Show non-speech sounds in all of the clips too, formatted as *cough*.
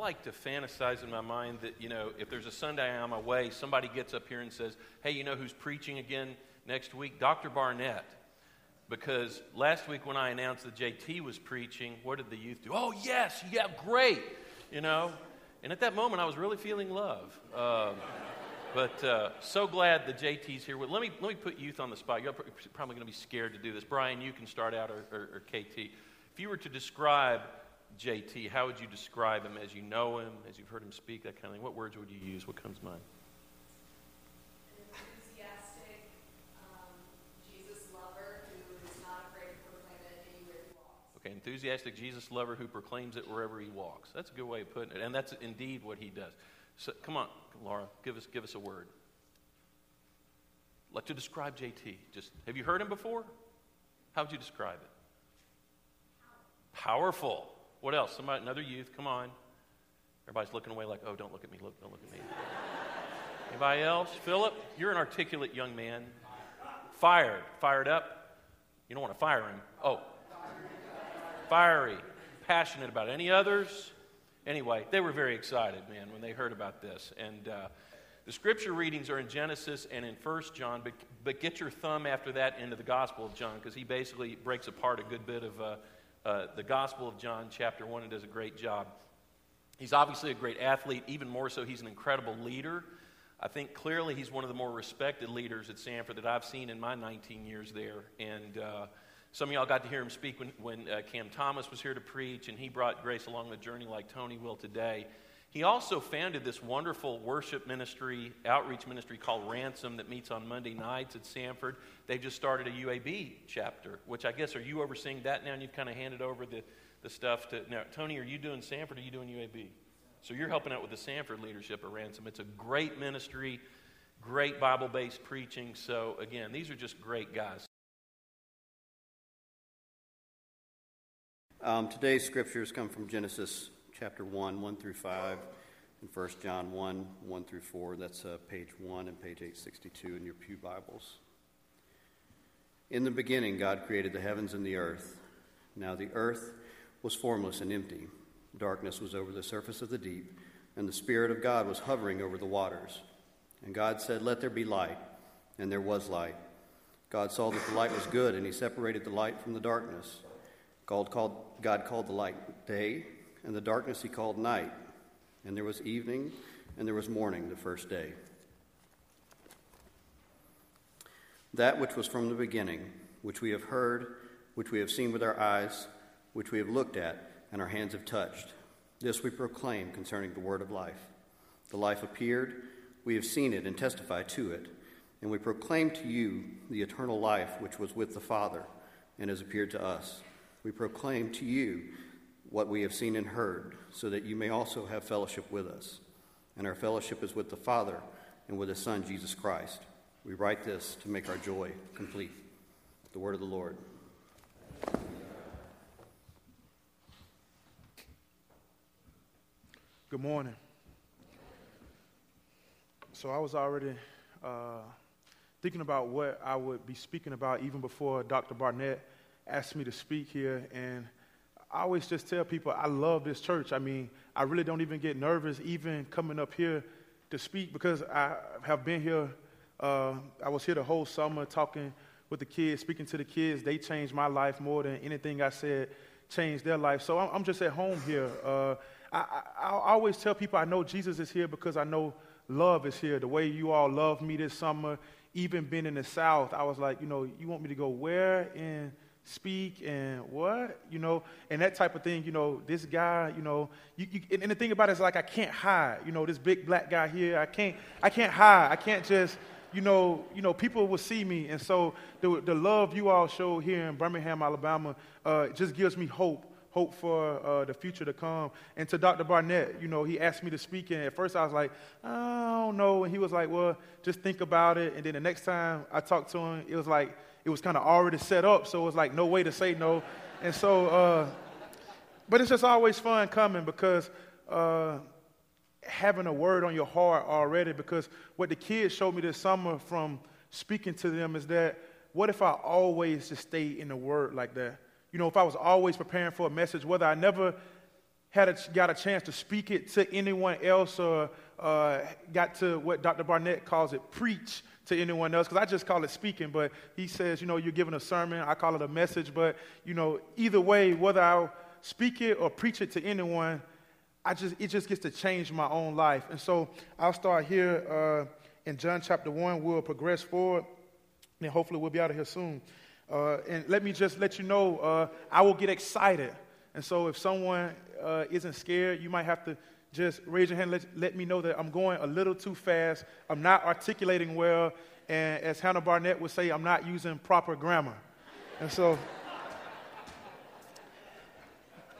like to fantasize in my mind that, you know, if there's a Sunday on my way, somebody gets up here and says, hey, you know who's preaching again next week? Dr. Barnett. Because last week when I announced that JT was preaching, what did the youth do? Oh, yes, yeah, great, you know. And at that moment, I was really feeling love. Um, but uh, so glad that JT's here. Let me, let me put youth on the spot. You're probably going to be scared to do this. Brian, you can start out, or, or, or KT. If you were to describe JT, how would you describe him as you know him, as you've heard him speak, that kind of thing? What words would you use? What comes to mind? Enthusiastic, um, Jesus lover who is not afraid to proclaim it anywhere he walks. Okay, enthusiastic Jesus lover who proclaims it wherever he walks. That's a good way of putting it, and that's indeed what he does. So, come on, Laura, give us give us a word. Like to describe JT. Just have you heard him before? How would you describe it? Powerful. What else? Somebody, another youth. Come on. Everybody's looking away like, oh, don't look at me. Look, don't look at me. *laughs* Anybody else? Philip, you're an articulate young man. Fired. Fired up. You don't want to fire him. Oh. Fiery. Passionate about it. Any others? Anyway, they were very excited, man, when they heard about this. And uh, the scripture readings are in Genesis and in First John, but, but get your thumb after that into the Gospel of John because he basically breaks apart a good bit of. Uh, uh, the Gospel of John, chapter 1, and does a great job. He's obviously a great athlete, even more so, he's an incredible leader. I think clearly he's one of the more respected leaders at Samford that I've seen in my 19 years there. And uh, some of y'all got to hear him speak when, when uh, Cam Thomas was here to preach, and he brought grace along the journey like Tony will today. He also founded this wonderful worship ministry, outreach ministry called Ransom that meets on Monday nights at Samford. They've just started a UAB chapter, which I guess, are you overseeing that now and you've kind of handed over the, the stuff to. Now, Tony, are you doing Samford or are you doing UAB? So you're helping out with the Samford leadership at Ransom. It's a great ministry, great Bible based preaching. So, again, these are just great guys. Um, today's scriptures come from Genesis chapter 1, 1 through 5, and 1 John 1, 1 through 4. That's uh, page 1 and page 862 in your Pew Bibles. In the beginning, God created the heavens and the earth. Now the earth was formless and empty. Darkness was over the surface of the deep, and the Spirit of God was hovering over the waters. And God said, Let there be light. And there was light. God saw that the light was good, and he separated the light from the darkness. God called, God called the light day, and the darkness he called night. And there was evening, and there was morning the first day. That which was from the beginning, which we have heard, which we have seen with our eyes, which we have looked at, and our hands have touched, this we proclaim concerning the word of life. The life appeared, we have seen it and testify to it, and we proclaim to you the eternal life which was with the Father and has appeared to us. We proclaim to you what we have seen and heard, so that you may also have fellowship with us. And our fellowship is with the Father and with His Son, Jesus Christ. We write this to make our joy complete. The word of the Lord. Good morning. So I was already uh, thinking about what I would be speaking about even before Dr. Barnett asked me to speak here, and I always just tell people I love this church. I mean, I really don't even get nervous even coming up here to speak because I have been here. Uh, I was here the whole summer talking with the kids, speaking to the kids. They changed my life more than anything I said changed their life. So I'm, I'm just at home here. Uh, I, I, I always tell people I know Jesus is here because I know love is here. The way you all loved me this summer, even being in the South, I was like, you know, you want me to go where in speak and what you know and that type of thing you know this guy you know you, you, and the thing about it is like i can't hide you know this big black guy here i can't i can't hide i can't just you know you know people will see me. And so the, the love you all show here in birmingham alabama uh, just gives me hope hope for uh, the future to come. And to dr barnett you know he asked me to speak and at first i was like i don't know. And he was like well just think about it. And then the next time i talked to him it was like it was kind of already set up, so it was like no way to say no. And so, uh, but it's just always fun coming because uh, having a word on your heart already. Because what the kids showed me this summer from speaking to them is that what if I always just stayed in the word like that? You know, if I was always preparing for a message, whether I never had a, got a chance to speak it to anyone else or uh, got to what Dr. Barnett calls it, preach to anyone else, because I just call it speaking, but he says, you know, you're giving a sermon, I call it a message, but, you know, either way, whether I speak it or preach it to anyone, I just, it just gets to change my own life. And so I'll start here uh, in John chapter 1. We'll progress forward, and hopefully we'll be out of here soon. Uh, and let me just let you know, uh, I will get excited. And so if someone uh, isn't scared, you might have to just raise your hand, let, let me know that I'm going a little too fast. I'm not articulating well. And as Hannah Barnett would say, I'm not using proper grammar. And so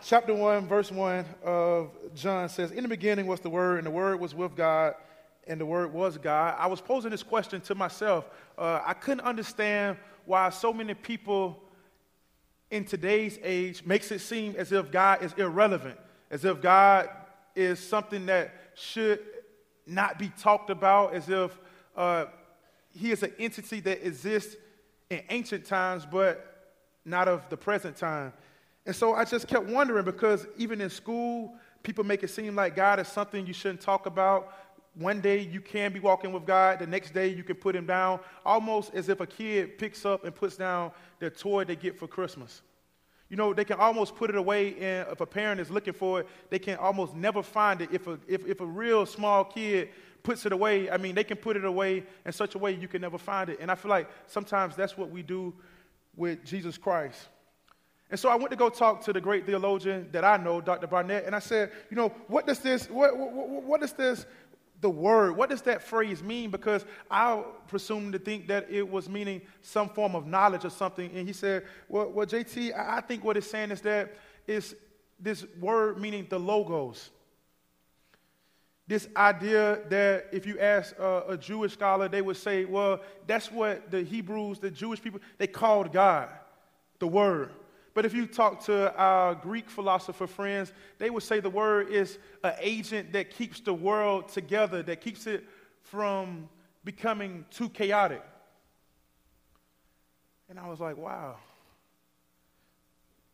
chapter 1, verse 1 of John says, In the beginning was the Word, and the Word was with God, and the Word was God. I was posing this question to myself. Uh, I couldn't understand why so many people in today's age makes it seem as if God is irrelevant, as if God is something that should not be talked about, as if uh, he is an entity that exists in ancient times, but not of the present time. And so I just kept wondering because even in school, people make it seem like God is something you shouldn't talk about. One day you can be walking with God, the next day you can put him down, almost as if a kid picks up and puts down their toy they get for Christmas. You know, they can almost put it away, and if a parent is looking for it, they can almost never find it. If a, if, if a real small kid puts it away, I mean, they can put it away in such a way you can never find it. And I feel like sometimes that's what we do with Jesus Christ. And so I went to go talk to the great theologian that I know, Dr. Barnett, and I said, you know, what does this, what, what, what does this, the word, what does that phrase mean? Because I presumed to think that it was meaning some form of knowledge or something. And he said, well, well JT, I think what it's saying is that it's this word meaning the logos. This idea that if you ask a, a Jewish scholar, they would say, well, that's what the Hebrews, the Jewish people, they called God, the word. But if you talk to our Greek philosopher friends, they would say the word is an agent that keeps the world together, that keeps it from becoming too chaotic. And I was like, wow.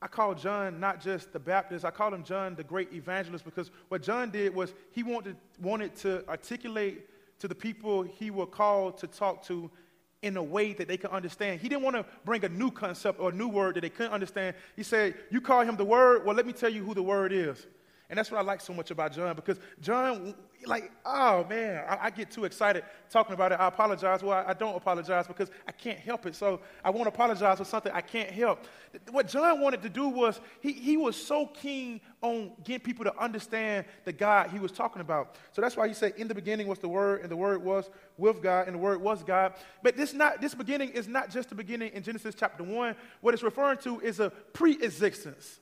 I call John not just the Baptist, I call him John the great evangelist because what John did was he wanted, wanted to articulate to the people he was called to talk to in a way that they could understand. He didn't want to bring a new concept or a new word that they couldn't understand. He said, You call him the word? Well, let me tell you who the word is. And that's what I like so much about John because John, like, oh man, I, I, get too excited talking about it. I apologize. Well, I, I, don't apologize because I can't help it. So I won't apologize for something I can't help. What John wanted to do was he, he was so keen on getting people to understand the God he was talking about. So that's why he said, In the beginning was the Word, and the Word was with God, and the Word was God. But this, not, this beginning is not just the beginning in Genesis chapter 1. What it's referring to is a pre existence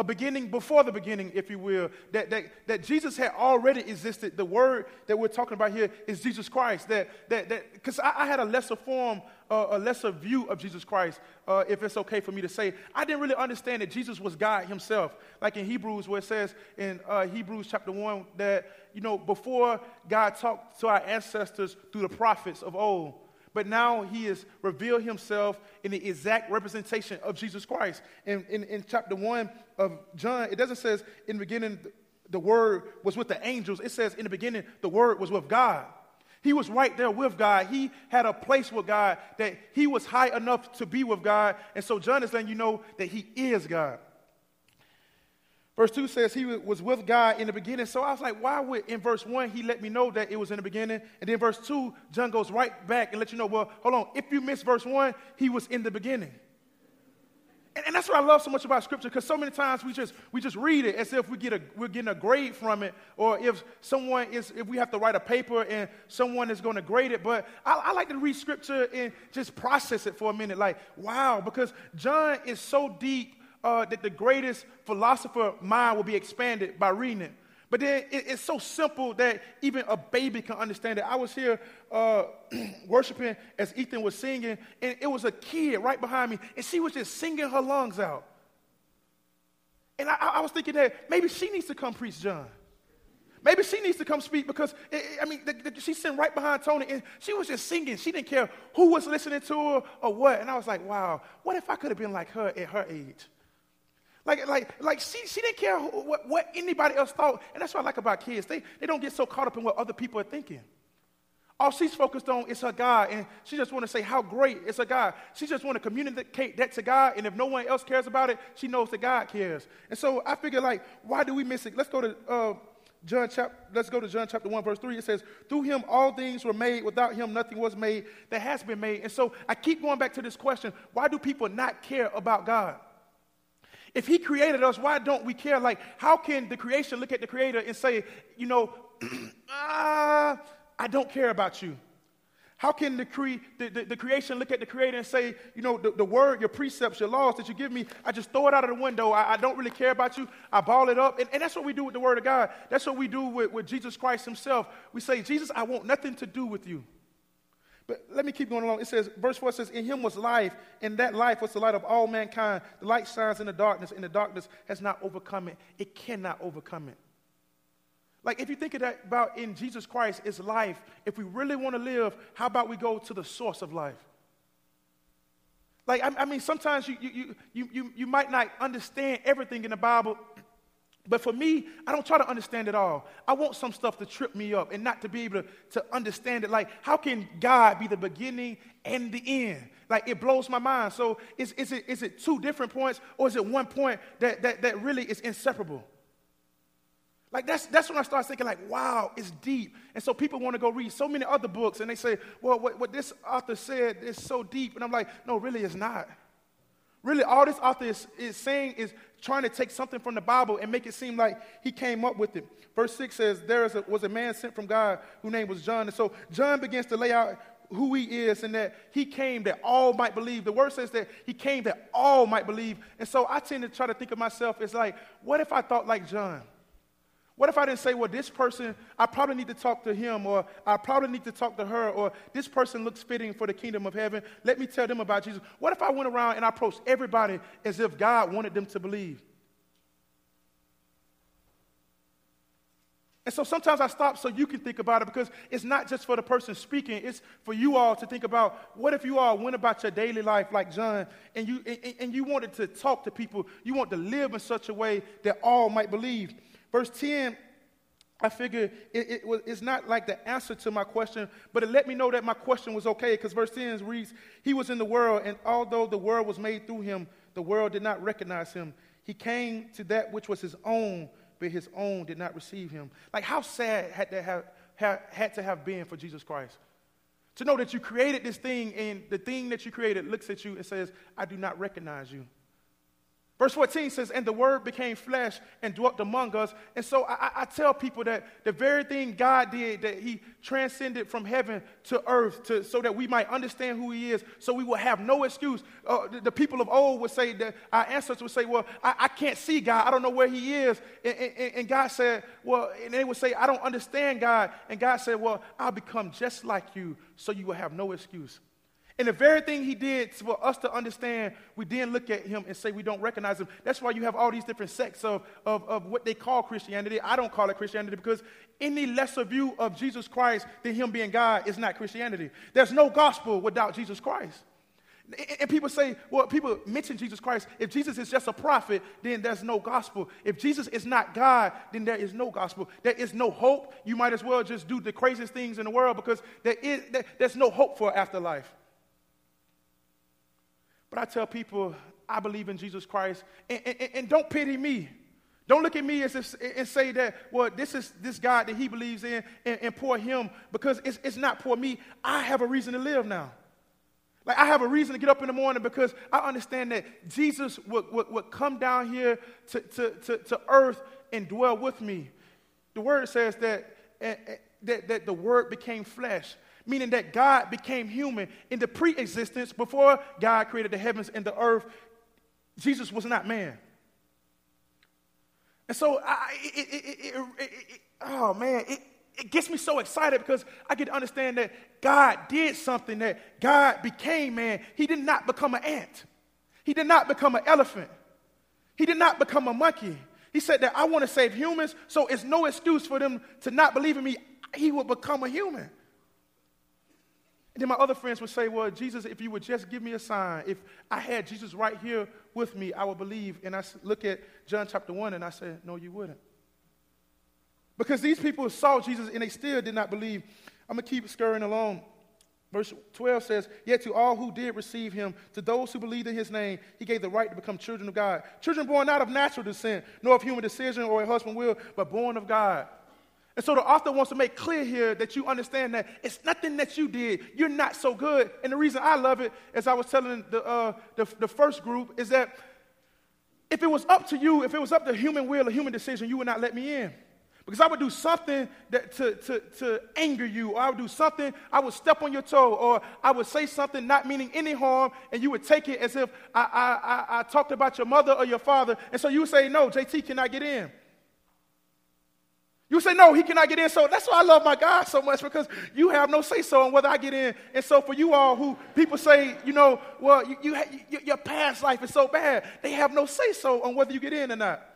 a beginning before the beginning, if you will, that, that, that Jesus had already existed. The word that we're talking about here is Jesus Christ. That, that, that, because I, I, had a lesser form, uh, a lesser view of Jesus Christ, uh, if it's okay for me to say. I didn't really understand that Jesus was God himself. Like in Hebrews, where it says in uh, Hebrews chapter 1 that, you know, before God talked to our ancestors through the prophets of old, but now he has revealed himself in the exact representation of Jesus Christ. In, in, in chapter 1 of John, it doesn't say in the beginning the word was with the angels. It says in the beginning the word was with God. He was right there with God. He had a place with God that he was high enough to be with God. And so John is letting you know that he is God. Verse 2 says he was with God in the beginning. So I was like, why would in verse 1 he let me know that it was in the beginning? And then verse 2, John goes right back and let you know, well, hold on, if you miss verse 1, he was in the beginning. And, and that's what I love so much about scripture, because so many times we just we just read it as if we get a we're getting a grade from it, or if someone is if we have to write a paper and someone is going to grade it. But I, I like to read scripture and just process it for a minute, like, wow, because John is so deep uh, that the greatest philosopher mind will be expanded by reading it. But then it, it's so simple that even a baby can understand it. I was here uh, *clears throat* worshiping as Ethan was singing, and it was a kid right behind me, and she was just singing her lungs out. And I, I was thinking that maybe she needs to come preach John. Maybe she needs to come speak because, I mean, the, the, she's sitting right behind Tony and she was just singing. She didn't care who was listening to her or what. And I was like, wow, what if I could have been like her at her age? Like, like, like she, she didn't care what, what anybody else thought. And that's what I like about kids. They, they don't get so caught up in what other people are thinking. All she's focused on is her God, and she just want to say how great it's a God. She just want to communicate that to God, and if no one else cares about it, she knows that God cares. And so I figure, like, why do we miss it? Let's go to uh, John chapter. Let's go to John chapter one, verse three. It says, "Through him all things were made; without him nothing was made that has been made." And so I keep going back to this question: Why do people not care about God? If he created us, why don't we care? Like, how can the creation look at the creator and say, you know, *clears throat* ah, I don't care about you? How can the, cre- the, the, the, creation look at the creator and say, you know, the, the, word, your precepts, your laws that you give me, I just throw it out of the window. I, I don't really care about you. I ball it up. And, and, that's what we do with the word of God. That's what we do with, with Jesus Christ himself. We say, Jesus, I want nothing to do with you. But let me keep going along. It says, verse 4 says, In him was life, and that life was the light of all mankind. The light shines in the darkness, and the darkness has not overcome it. It cannot overcome it. Like, if you think that about in Jesus Christ is life, if we really want to live, how about we go to the source of life? Like, I, I mean, sometimes you, you, you, you, you might not understand everything in the Bible, but for me, I don't try to understand it all. I want some stuff to trip me up and not to be able to, to understand it. Like, how can God be the beginning and the end? Like, it blows my mind. So, is, is, it, is it two different points or is it one point that, that, that really is inseparable? Like that's that's when I start thinking like, wow, it's deep. And so people want to go read so many other books, and they say, well, what, what this author said is so deep, and I'm like, no, really, it's not. Really, all this author is, is saying is trying to take something from the Bible and make it seem like he came up with it. Verse 6 says, There a, was a man sent from God whose name was John. And so John begins to lay out who he is and that he came that all might believe. The word says that he came that all might believe. And so I tend to try to think of myself as like, what if I thought like John? What if I didn't say, well, this person, I probably need to talk to him, or I probably need to talk to her, or this person looks fitting for the kingdom of heaven. Let me tell them about Jesus. What if I went around and I approached everybody as if God wanted them to believe? And so sometimes I stop so you can think about it because it's not just for the person speaking, it's for you all to think about what if you all went about your daily life like John and you, and, and you wanted to talk to people, you want to live in such a way that all might believe. Verse 10, I figure it, it was, it's not like the answer to my question, but it let me know that my question was okay because verse 10 reads, He was in the world, and although the world was made through him, the world did not recognize him. He came to that which was his own, but his own did not receive him. Like, how sad had, that have, had, had to have been for Jesus Christ? To know that you created this thing, and the thing that you created looks at you and says, I do not recognize you. Verse 14 says, And the word became flesh and dwelt among us. And so I, I, tell people that the very thing God did, that He transcended from heaven to earth to, so that we might understand who He is, so we will have no excuse. Uh, the, the, people of old would say that our ancestors would say, Well, I, I can't see God. I don't know where He is. And, and, and God said, Well, and they would say, I don't understand God. And God said, Well, I'll become just like you, so you will have no excuse. And the very thing he did for us to understand, we then look at him and say we don't recognize him. That's why you have all these different sects of, of, of what they call Christianity. I don't call it Christianity because any lesser view of Jesus Christ than him being God is not Christianity. There's no gospel without Jesus Christ. And people say, well, people mention Jesus Christ. If Jesus is just a prophet, then there's no gospel. If Jesus is not God, then there is no gospel. There is no hope. You might as well just do the craziest things in the world because there is, there's no hope for afterlife. But I tell people, I believe in Jesus Christ. And, and, and don't pity me. Don't look at me as if, and say that, well, this is this God that he believes in and, and poor him because it's, it's not poor me. I have a reason to live now. Like, I have a reason to get up in the morning because I understand that Jesus would, would, would come down here to, to, to, to earth and dwell with me. The word says that, eh, eh, that, that the word became flesh meaning that God became human in the pre existence before God created the heavens and the earth. Jesus was not man. And so, I, it, it, it, oh man, it gets me so excited because I get to understand that God did something, that God became man. He did not become an ant, He did not become an elephant, He did not become a monkey. He said that I want to save humans, so it's no excuse for them to not believe in me. He will become a human. Then my other friends would say, Well, Jesus, if you would just give me a sign, if I had Jesus right here with me, I would believe. And I look at John chapter 1 and I said, No, you wouldn't. Because these people saw Jesus and they still did not believe. I'm going to keep scurrying along. Verse 12 says, Yet to all who did receive him, to those who believed in his name, he gave the right to become children of God. Children born not of natural descent, nor of human decision or a husband will, but born of God. And so the author wants to make clear here that you understand that it's nothing that you did. You're not so good. And the reason I love it, as I was telling the, uh, the, the first group, is that if it was up to you, if it was up to human will or human decision, you would not let me in. Because I would do something that to, to, to anger you, or I would do something, I would step on your toe, or I would say something not meaning any harm, and you would take it as if I, I, I, I talked about your mother or your father. And so you would say, No, JT cannot get in. You say, no, he cannot get in. So that's why I love my God so much because you have no say so on whether I get in. And so for you all who people say, you know, well, you, you, your past life is so bad, they have no say so on whether you get in or not.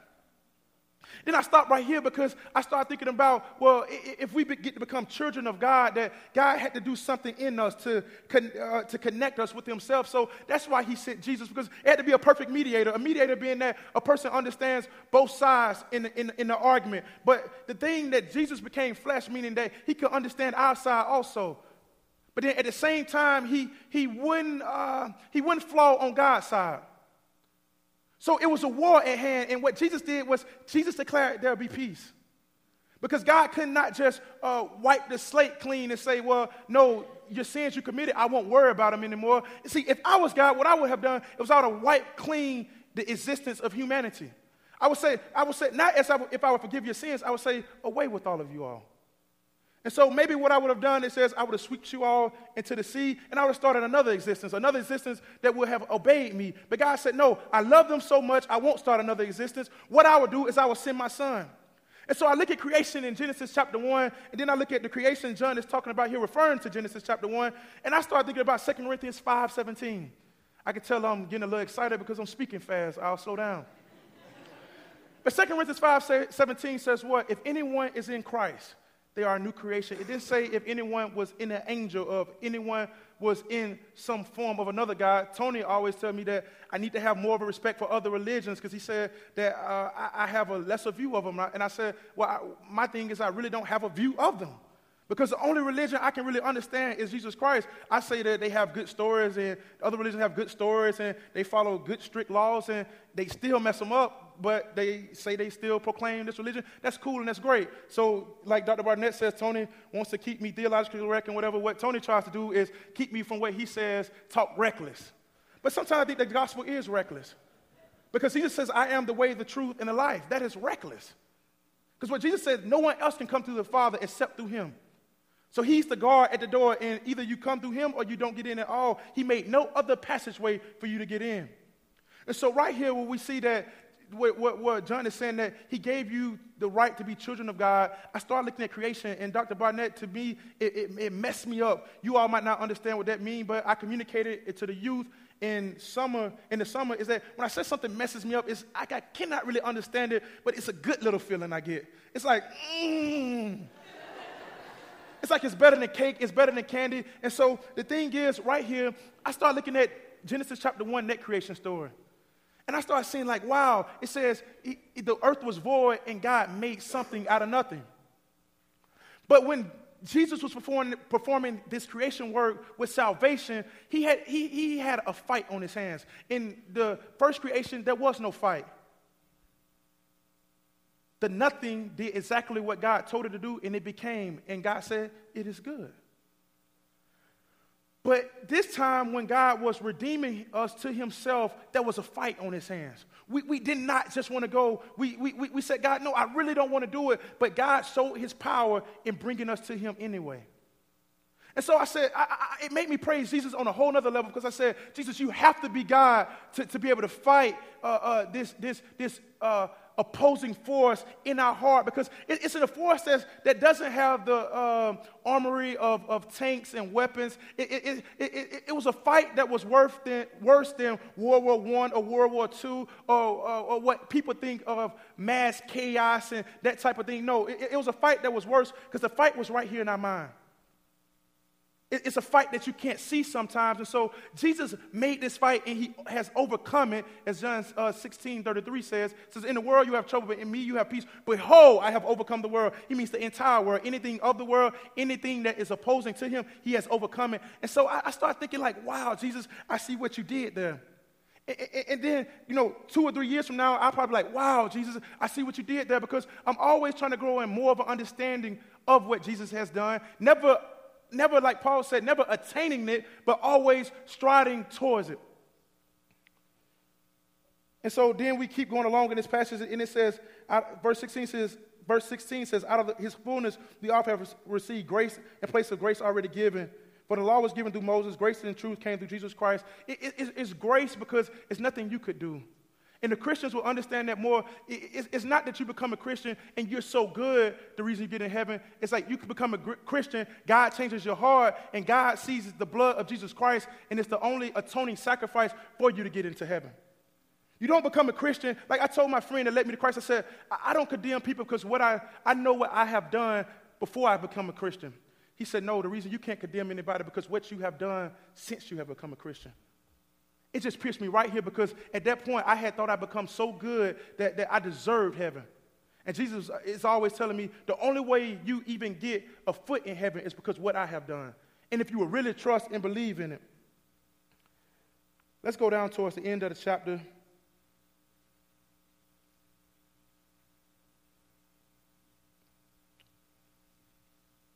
Then I stop right here because I start thinking about, well, if we get to become children of God, that God had to do something in us to, uh, to connect us with Himself. So that's why He sent Jesus, because it had to be a perfect mediator. A mediator being that a person understands both sides in, in, in the argument. But the thing that Jesus became flesh, meaning that He could understand our side also. But then at the same time, He, he, wouldn't, uh, he wouldn't flaw on God's side. So it was a war at hand, and what Jesus did was Jesus declared there'll be peace. Because God could not just uh, wipe the slate clean and say, well, no, your sins you committed, I won't worry about them anymore. See, if I was God, what I would have done was I would have wiped clean the existence of humanity. I would say, I would say, not as I would, if I would forgive your sins, I would say, away with all of you all. And so maybe what I would have done, it says, I would have swept you all into the sea, and I would have started another existence, another existence that would have obeyed me. But God said, No, I love them so much, I won't start another existence. What I would do is I will send my son. And so I look at creation in Genesis chapter 1, and then I look at the creation John is talking about here, referring to Genesis chapter 1, and I start thinking about 2 Corinthians 5 17. I can tell I'm getting a little excited because I'm speaking fast. I'll slow down. But 2 Corinthians 5 17 says what? If anyone is in Christ, they are a new creation. It didn't say if anyone was in an angel or if anyone was in some form of another God. Tony always tell me that I need to have more of a respect for other religions because he said that uh, I, I, have a lesser view of them. And I said, well, I, my thing is I really don't have a view of them. Because the only religion I can really understand is Jesus Christ. I say that they have good stories and other religions have good stories and they follow good, strict laws and they still mess them up, but they say they still proclaim this religion. That's cool and that's great. So, like Dr. Barnett says, Tony wants to keep me theologically correct and whatever. What Tony tries to do is keep me from what he says, talk reckless. But sometimes I think the gospel is reckless. Because Jesus says, I am the way, the truth, and the life. That is reckless. Because what Jesus said, no one else can come to the Father except through him. So he's the guard at the door, and either you come through him or you don't get in at all. He made no other passageway for you to get in. And so, right here, where we see that what, what, what, John is saying that he gave you the right to be children of God. I started looking at creation, and Dr. Barnett, to me, it, it, it messed me up. You all might not understand what that means, but I communicated it to the youth in summer. In the summer, is that when I said something messes me up, it's I, I cannot really understand it, but it's a good little feeling I get. It's like, mmm. It's like it's better than cake, it's better than candy. And so the thing is, right here, I start looking at Genesis chapter 1, net creation story. And I started seeing, like, wow, it says the earth was void and God made something out of nothing. But when Jesus was performing, performing this creation work with salvation, he had, he, he had a fight on his hands. In the first creation, there was no fight. The nothing did exactly what God told it to do, and it became, and God said, It is good. But this time, when God was redeeming us to Himself, there was a fight on His hands. We, we did not just want to go. We, we, we said, God, no, I really don't want to do it. But God showed His power in bringing us to Him anyway. And so I said, I, I, it made me praise Jesus on a whole other level because I said, Jesus, you have to be God to, to be able to fight uh, uh, this, this, this uh, opposing force in our heart because it, it's a force that's, that doesn't have the um, armory of, of tanks and weapons. It, it, it, it, was a fight that was worse than, worse than World War I or World War II or, or, or, what people think of mass chaos and that type of thing. No, it, it was a fight that was worse because the fight was right here in our mind. It- it's a fight that you can't see sometimes. And so Jesus made this fight and he has overcome it, as John uh, 16 33 says. Says, In the world you have trouble, but in me you have peace. Behold, I have overcome the world. He means the entire world. Anything of the world, anything that is opposing to him, he has overcome it. And so I, I started thinking, like, wow, Jesus, I see what you did there. And, and- then, you know, two or three years from now, I'll probably like, wow, Jesus, I see what you did there because I'm always trying to grow in more of an understanding of what Jesus has done. Never, never, like Paul said, never attaining it, but always striding towards it. And so then we keep going along in this passage, and it says, verse 16 says, verse 16 says, out of his fullness, we author have received grace in place of grace already given. For the law was given through Moses, grace and truth came through Jesus Christ. It- it- it's grace because it's nothing you could do. And the Christians will understand that more. It's, not that you become a Christian and you're so good, the reason you get in heaven. It's like you can become a Christian, God changes your heart, and God sees the blood of Jesus Christ, and it's the only atoning sacrifice for you to get into heaven. You don't become a Christian. Like I told my friend that led me to Christ, I said, I don't condemn people because what I, I know what I have done before I become a Christian. He said, No, the reason you can't condemn anybody because what you have done since you have become a Christian. It just pierced me right here because at that point I had thought I'd become so good that, that I deserved heaven. And Jesus is always telling me the only way you even get a foot in heaven is because what I have done. And if you will really trust and believe in it. Let's go down towards the end of the chapter.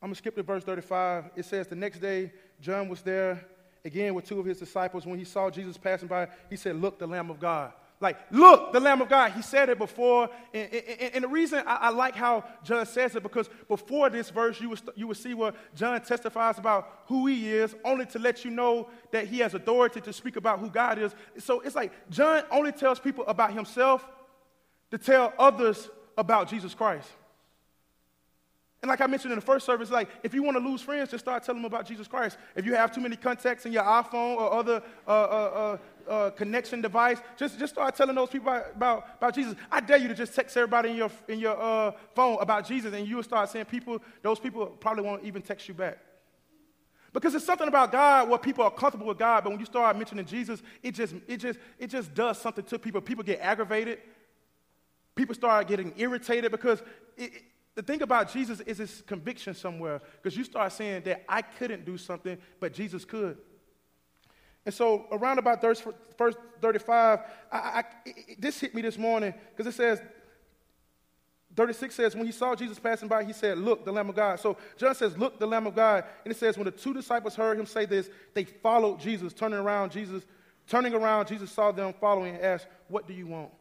I'm going to skip to verse 35. It says, The next day, John was there again with two of his disciples. When he saw Jesus passing by, he said, Look, the Lamb of God. Like, look, the Lamb of God. He said it before. And, and- and the reason I, I like how John says it, because before this verse, you would, you would see where John testifies about who he is, only to let you know that he has authority to speak about who God is. So it's like John only tells people about himself to tell others about Jesus Christ. And like I mentioned in the first service, like if you want to lose friends, just start telling them about Jesus Christ. If you have too many contacts in your iPhone or other uh, uh, uh, uh, connection device, just, just start telling those people about, about, Jesus. I dare you to just text everybody in your, in your uh, phone about Jesus, and you'll start seeing people, those people probably won't even text you back. Because it's something about God where people are comfortable with God, but when you start mentioning Jesus, it just, it just, it just does something to people. People get aggravated. People start getting irritated because it, it- the thing about Jesus is his conviction somewhere. Because you start saying that I couldn't do something, but Jesus could. And so around about verse, verse 35, I, I, it- this hit me this morning because it says, 36 says, when he saw Jesus passing by, he said, Look, the Lamb of God. So John says, Look, the Lamb of God. And it says, when the two disciples heard him say this, they followed Jesus, turning around. Jesus, turning around, Jesus saw them following and asked, What do you want?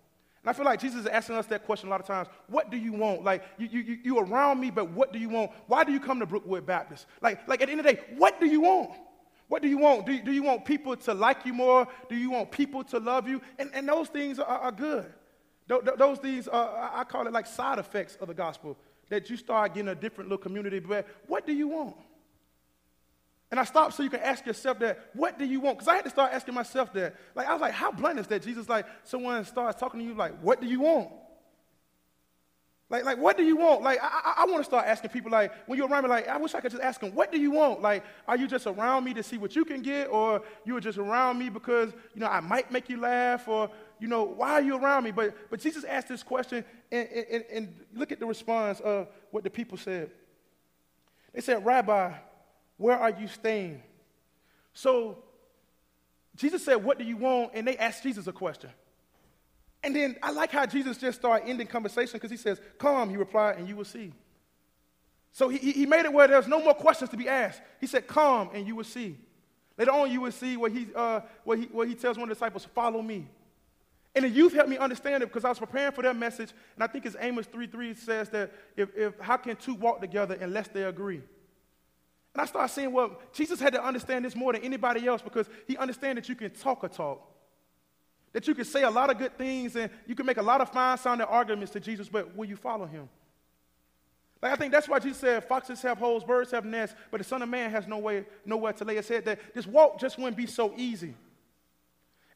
And I feel like Jesus is asking us that question a lot of times. What do you want? Like, you, you, you, around me, but what do you want? Why do you come to Brookwood Baptist? Like, like at the end of the day, what do you want? What do you want? Do you, do you want people to like you more? Do you want people to love you? And, and those things are, are good. Tho- tho- Those things, are, I call it like side effects of the gospel, that you start getting a different little community. But what do you want? And I stopped so you can ask yourself that, what do you want? Because I had to start asking myself that. Like, I was like, how blunt is that? Jesus, like, someone starts talking to you, like, what do you want? Like, like, what do you want? Like, I, I, I want to start asking people, like, when you're around me, like, I wish I could just ask them, what do you want? Like, are you just around me to see what you can get, or you are just around me because, you know, I might make you laugh, or, you know, why are you around me? But, but Jesus asked this question, and, and, and look at the response of what the people said. They said, Rabbi, where are you staying? So Jesus said, What do you want? And they asked Jesus a question. And then I like how Jesus just started ending conversation because he says, Come, he replied, and you will see. So he, he made it where there's no more questions to be asked. He said, Come, and you will see. Later on, you will see where he, uh, he, where he tells one of the disciples, Follow me. And the youth helped me understand it because I was preparing for their message, and I think it's Amos 3 3 says that if, if how can two walk together unless they agree? And I started saying, well, Jesus had to understand this more than anybody else because he understands that you can talk a talk. That you can say a lot of good things and you can make a lot of fine sounding arguments to Jesus, but will you follow him? Like I think that's why Jesus said, foxes have holes, birds have nests, but the Son of Man has no way, nowhere to lay his head. That this walk just wouldn't be so easy.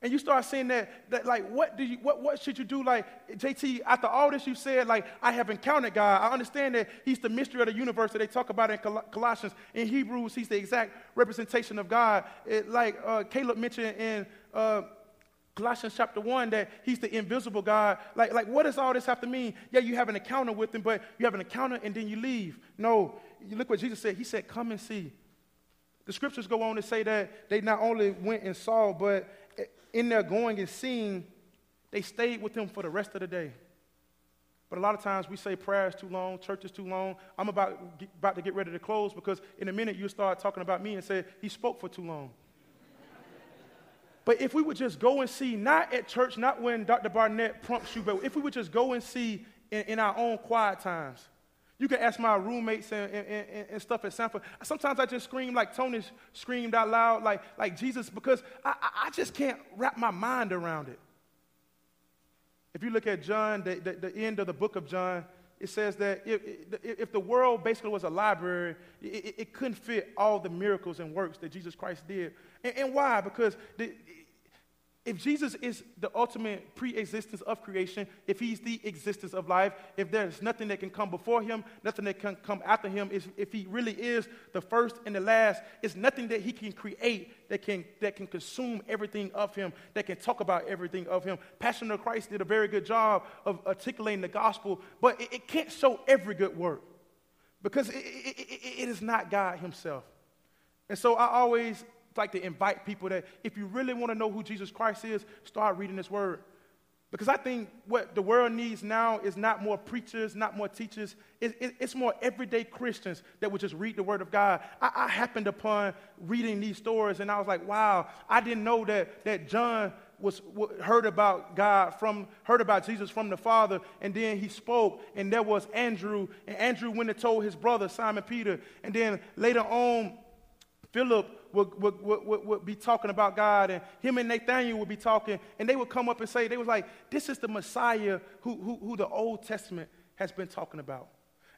And you start saying that, that like, what do you, what, what should you do? Like, JT, after all this you said, like, I have encountered God. I understand that He's the mystery of the universe that they talk about in Col- Colossians. In Hebrews, He's the exact representation of God. It, like uh, Caleb mentioned in uh, Colossians chapter 1 that He's the invisible God. Like, like, what does all this have to mean? Yeah, you have an encounter with Him, but you have an encounter and then you leave. No, you look what Jesus said. He said, Come and see. The scriptures go on to say that they not only went and saw, but in their going and seeing, they stayed with him for the rest of the day. But a lot of times we say prayer is too long, church is too long. I'm about, about to get ready to close because in a minute you start talking about me and say, he spoke for too long. *laughs* but if we would just go and see, not at church, not when Dr. Barnett prompts you, but if we would just go and see in, in our own quiet times, you can ask my roommates and, and, and, and, stuff at Samford. Sometimes I just scream like Tony screamed out loud, like, like Jesus, because I, I just can't wrap my mind around it. If you look at John, the, the, the end of the book of John, it says that if, if the world basically was a library, it, it couldn't fit all the miracles and works that Jesus Christ did. And, and why? Because the, if Jesus is the ultimate pre existence of creation, if he's the existence of life, if there's nothing that can come before him, nothing that can come after him, if, he really is the first and the last, it's nothing that he can create that can, that can consume everything of him, that can talk about everything of him. Passion of Christ did a very good job of articulating the gospel, but it, it can't show every good work because it, it, it is not God himself. And so I always like to invite people that if you really want to know who Jesus Christ is, start reading this word. Because I think what the world needs now is not more preachers, not more teachers. It, it, it's more everyday Christians that would just read the Word of God. I, I, happened upon reading these stories, and I was like, wow, I didn't know that, that John was heard about God from heard about Jesus from the Father, and then he spoke, and there was Andrew, and Andrew went and told his brother Simon Peter, and then later on, Philip would, would, would, would, be talking about God, and him and Nathaniel would be talking, and they would come up and say, they was like, this is the Messiah who, who, who the Old Testament has been talking about.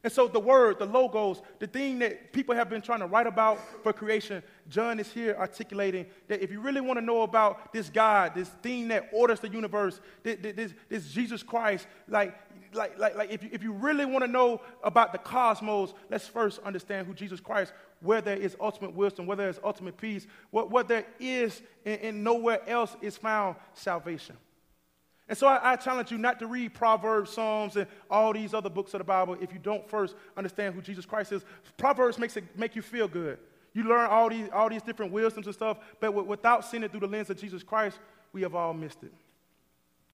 And so the word, the logos, the thing that people have been trying to write about for creation, John is here articulating that if you really want to know about this God, this thing that orders the universe, this, this, Jesus Christ, like, like, like, like if, you, if you really want to know about the cosmos, let's first understand who Jesus Christ, where there is ultimate wisdom, where there is ultimate peace, what, what there is and, and nowhere else is found salvation. And so I, I, challenge you not to read Proverbs, Psalms, and all these other books of the Bible if you don't first understand who Jesus Christ is. Proverbs makes it make you feel good. You learn all these, all these different wisdoms and stuff, but w- without seeing it through the lens of Jesus Christ, we have all missed it.